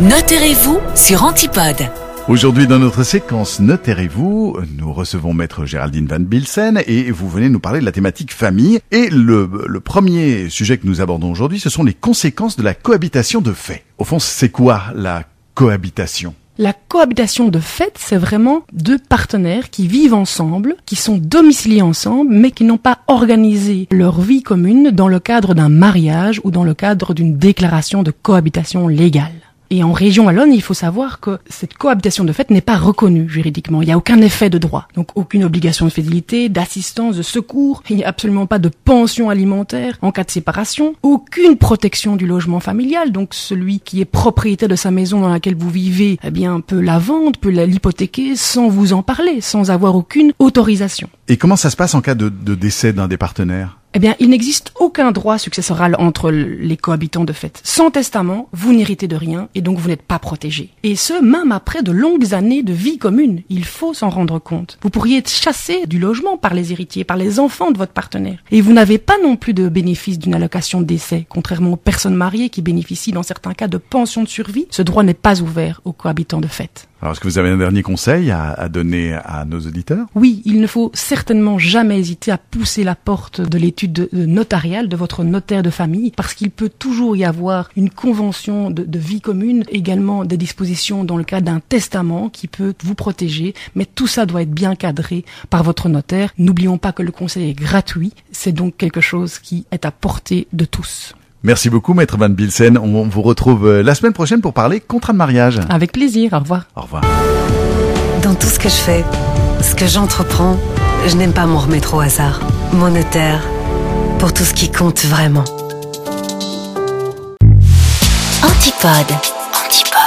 Notez-vous sur Antipode. Aujourd'hui, dans notre séquence Notez-vous, nous recevons maître Géraldine Van Bilsen et vous venez nous parler de la thématique famille. Et le, le premier sujet que nous abordons aujourd'hui, ce sont les conséquences de la cohabitation de fait. Au fond, c'est quoi la cohabitation? La cohabitation de fait, c'est vraiment deux partenaires qui vivent ensemble, qui sont domiciliés ensemble, mais qui n'ont pas organisé leur vie commune dans le cadre d'un mariage ou dans le cadre d'une déclaration de cohabitation légale. Et en région wallonne, il faut savoir que cette cohabitation de fait n'est pas reconnue juridiquement. Il n'y a aucun effet de droit. Donc aucune obligation de fidélité, d'assistance, de secours. Il n'y a absolument pas de pension alimentaire en cas de séparation. Aucune protection du logement familial. Donc celui qui est propriétaire de sa maison dans laquelle vous vivez, eh bien, peut la vendre, peut l'hypothéquer sans vous en parler, sans avoir aucune autorisation. Et comment ça se passe en cas de, de décès d'un des partenaires? Eh bien, il n'existe aucun droit successoral entre les cohabitants de fait. Sans testament, vous n'héritez de rien et donc vous n'êtes pas protégé. Et ce, même après de longues années de vie commune. Il faut s'en rendre compte. Vous pourriez être chassé du logement par les héritiers, par les enfants de votre partenaire. Et vous n'avez pas non plus de bénéfice d'une allocation de décès, contrairement aux personnes mariées qui bénéficient dans certains cas de pension de survie. Ce droit n'est pas ouvert aux cohabitants de fait. Alors, est-ce que vous avez un dernier conseil à, à, donner à nos auditeurs? Oui, il ne faut certainement jamais hésiter à pousser la porte de l'étude notariale de votre notaire de famille, parce qu'il peut toujours y avoir une convention de, de, vie commune, également des dispositions dans le cas d'un testament qui peut vous protéger, mais tout ça doit être bien cadré par votre notaire. N'oublions pas que le conseil est gratuit, c'est donc quelque chose qui est à portée de tous. Merci beaucoup, Maître Van Bilsen. On vous retrouve euh, la semaine prochaine pour parler contrat de mariage. Avec plaisir. Au revoir. Au revoir. Dans tout ce que je fais, ce que j'entreprends, je n'aime pas m'en remettre au hasard. Mon notaire, pour tout ce qui compte vraiment. Antipode. Antipode.